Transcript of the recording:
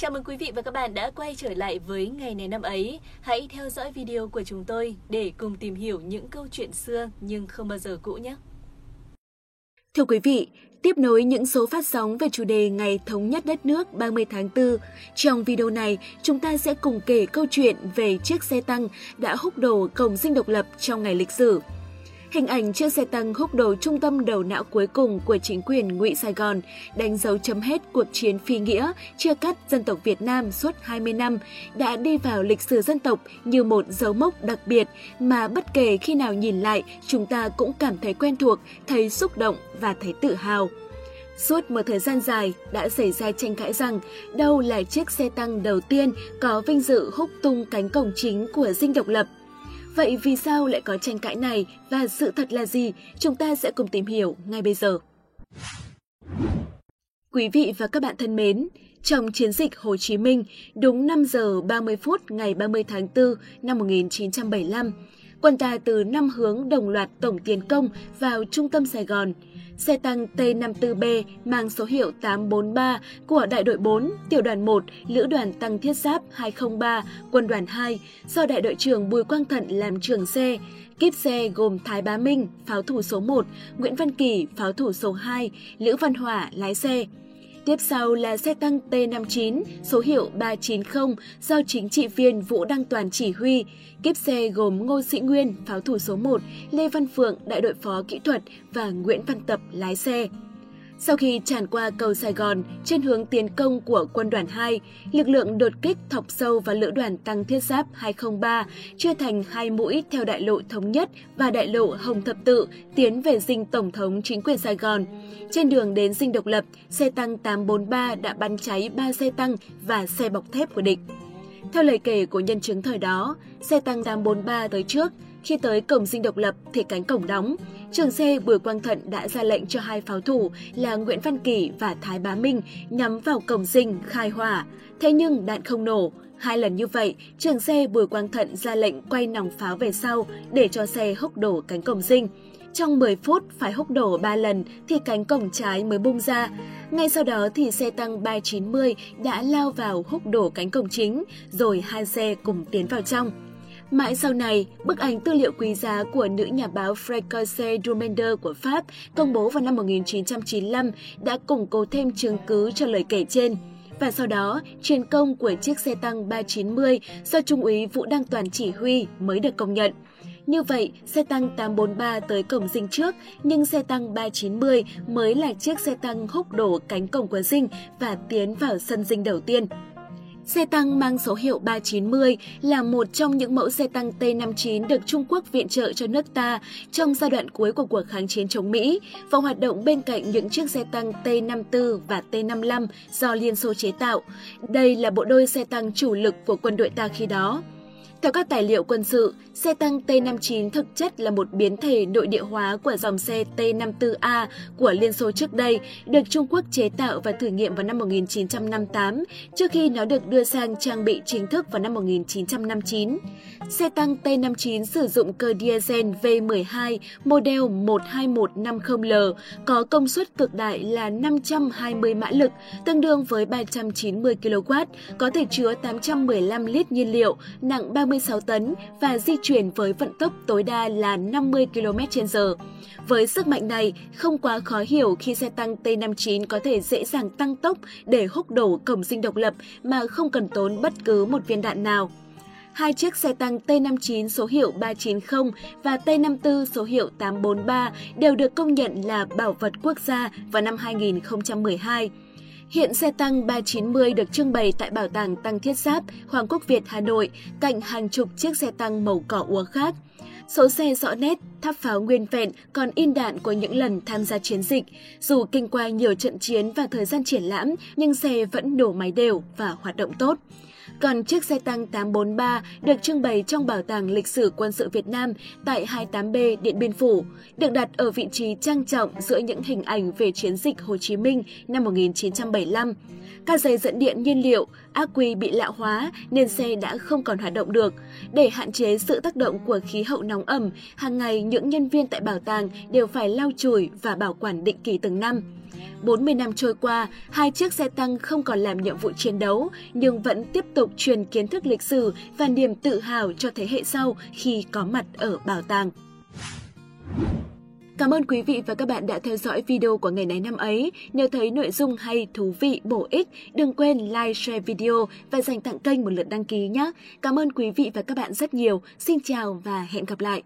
Chào mừng quý vị và các bạn đã quay trở lại với ngày này năm ấy. Hãy theo dõi video của chúng tôi để cùng tìm hiểu những câu chuyện xưa nhưng không bao giờ cũ nhé. Thưa quý vị, tiếp nối những số phát sóng về chủ đề Ngày Thống nhất đất nước 30 tháng 4, trong video này chúng ta sẽ cùng kể câu chuyện về chiếc xe tăng đã húc đổ cổng dinh độc lập trong ngày lịch sử. Hình ảnh chiếc xe tăng húc đổ trung tâm đầu não cuối cùng của chính quyền ngụy Sài Gòn đánh dấu chấm hết cuộc chiến phi nghĩa chia cắt dân tộc Việt Nam suốt 20 năm đã đi vào lịch sử dân tộc như một dấu mốc đặc biệt mà bất kể khi nào nhìn lại chúng ta cũng cảm thấy quen thuộc, thấy xúc động và thấy tự hào. Suốt một thời gian dài đã xảy ra tranh cãi rằng đâu là chiếc xe tăng đầu tiên có vinh dự húc tung cánh cổng chính của dinh độc lập Vậy vì sao lại có tranh cãi này và sự thật là gì? Chúng ta sẽ cùng tìm hiểu ngay bây giờ. Quý vị và các bạn thân mến, trong chiến dịch Hồ Chí Minh, đúng 5 giờ 30 phút ngày 30 tháng 4 năm 1975, quân ta từ năm hướng đồng loạt tổng tiến công vào trung tâm Sài Gòn – xe tăng T-54B mang số hiệu 843 của Đại đội 4, Tiểu đoàn 1, Lữ đoàn Tăng Thiết Giáp 203, Quân đoàn 2 do Đại đội trưởng Bùi Quang Thận làm trưởng xe. Kíp xe gồm Thái Bá Minh, pháo thủ số 1, Nguyễn Văn Kỳ, pháo thủ số 2, Lữ Văn Hỏa, lái xe. Tiếp sau là xe tăng T-59 số hiệu 390 do chính trị viên Vũ Đăng Toàn chỉ huy. Kiếp xe gồm Ngô Sĩ Nguyên, pháo thủ số 1, Lê Văn Phượng, đại đội phó kỹ thuật và Nguyễn Văn Tập, lái xe. Sau khi tràn qua cầu Sài Gòn, trên hướng tiến công của quân đoàn 2, lực lượng đột kích thọc sâu vào lữ đoàn tăng thiết giáp 203, chia thành hai mũi theo đại lộ Thống Nhất và đại lộ Hồng Thập Tự tiến về dinh Tổng thống chính quyền Sài Gòn. Trên đường đến dinh độc lập, xe tăng 843 đã bắn cháy 3 xe tăng và xe bọc thép của địch. Theo lời kể của nhân chứng thời đó, xe tăng 843 tới trước, khi tới cổng dinh độc lập thì cánh cổng đóng. Trường xe Bùi Quang Thận đã ra lệnh cho hai pháo thủ là Nguyễn Văn Kỳ và Thái Bá Minh nhắm vào cổng dinh khai hỏa. Thế nhưng đạn không nổ. Hai lần như vậy, trường xe Bùi Quang Thận ra lệnh quay nòng pháo về sau để cho xe húc đổ cánh cổng dinh. Trong 10 phút phải húc đổ 3 lần thì cánh cổng trái mới bung ra. Ngay sau đó thì xe tăng 390 đã lao vào húc đổ cánh cổng chính, rồi hai xe cùng tiến vào trong. Mãi sau này, bức ảnh tư liệu quý giá của nữ nhà báo Fréquence Dumender của Pháp công bố vào năm 1995 đã củng cố thêm chứng cứ cho lời kể trên. Và sau đó, chiến công của chiếc xe tăng 390 do Trung úy Vũ Đăng Toàn chỉ huy mới được công nhận. Như vậy, xe tăng 843 tới cổng dinh trước, nhưng xe tăng 390 mới là chiếc xe tăng húc đổ cánh cổng của dinh và tiến vào sân dinh đầu tiên. Xe tăng mang số hiệu 390 là một trong những mẫu xe tăng T-59 được Trung Quốc viện trợ cho nước ta trong giai đoạn cuối của cuộc kháng chiến chống Mỹ và hoạt động bên cạnh những chiếc xe tăng T-54 và T-55 do Liên Xô chế tạo. Đây là bộ đôi xe tăng chủ lực của quân đội ta khi đó. Theo các tài liệu quân sự, xe tăng T-59 thực chất là một biến thể nội địa hóa của dòng xe T-54A của Liên Xô trước đây, được Trung Quốc chế tạo và thử nghiệm vào năm 1958, trước khi nó được đưa sang trang bị chính thức vào năm 1959. Xe tăng T-59 sử dụng cơ diesel V12 model 12150L có công suất cực đại là 520 mã lực, tương đương với 390 kW, có thể chứa 815 lít nhiên liệu, nặng 36 tấn và di chuyển với vận tốc tối đa là 50 km/h. Với sức mạnh này, không quá khó hiểu khi xe tăng T-59 có thể dễ dàng tăng tốc để húc đổ cổng dinh độc lập mà không cần tốn bất cứ một viên đạn nào hai chiếc xe tăng T-59 số hiệu 390 và T-54 số hiệu 843 đều được công nhận là bảo vật quốc gia vào năm 2012. Hiện xe tăng 390 được trưng bày tại Bảo tàng Tăng Thiết Giáp, Hoàng Quốc Việt, Hà Nội, cạnh hàng chục chiếc xe tăng màu cỏ úa khác. Số xe rõ nét, tháp pháo nguyên vẹn còn in đạn của những lần tham gia chiến dịch. Dù kinh qua nhiều trận chiến và thời gian triển lãm, nhưng xe vẫn nổ máy đều và hoạt động tốt. Còn chiếc xe tăng 843 được trưng bày trong Bảo tàng Lịch sử Quân sự Việt Nam tại 28B Điện Biên Phủ, được đặt ở vị trí trang trọng giữa những hình ảnh về chiến dịch Hồ Chí Minh năm 1975. Các dây dẫn điện nhiên liệu, ác quy bị lạ hóa nên xe đã không còn hoạt động được. Để hạn chế sự tác động của khí hậu nóng ẩm, hàng ngày những nhân viên tại bảo tàng đều phải lau chùi và bảo quản định kỳ từng năm. 40 năm trôi qua, hai chiếc xe tăng không còn làm nhiệm vụ chiến đấu, nhưng vẫn tiếp tục truyền kiến thức lịch sử và niềm tự hào cho thế hệ sau khi có mặt ở bảo tàng. Cảm ơn quý vị và các bạn đã theo dõi video của ngày này năm ấy. Nếu thấy nội dung hay, thú vị, bổ ích, đừng quên like, share video và dành tặng kênh một lượt đăng ký nhé. Cảm ơn quý vị và các bạn rất nhiều. Xin chào và hẹn gặp lại.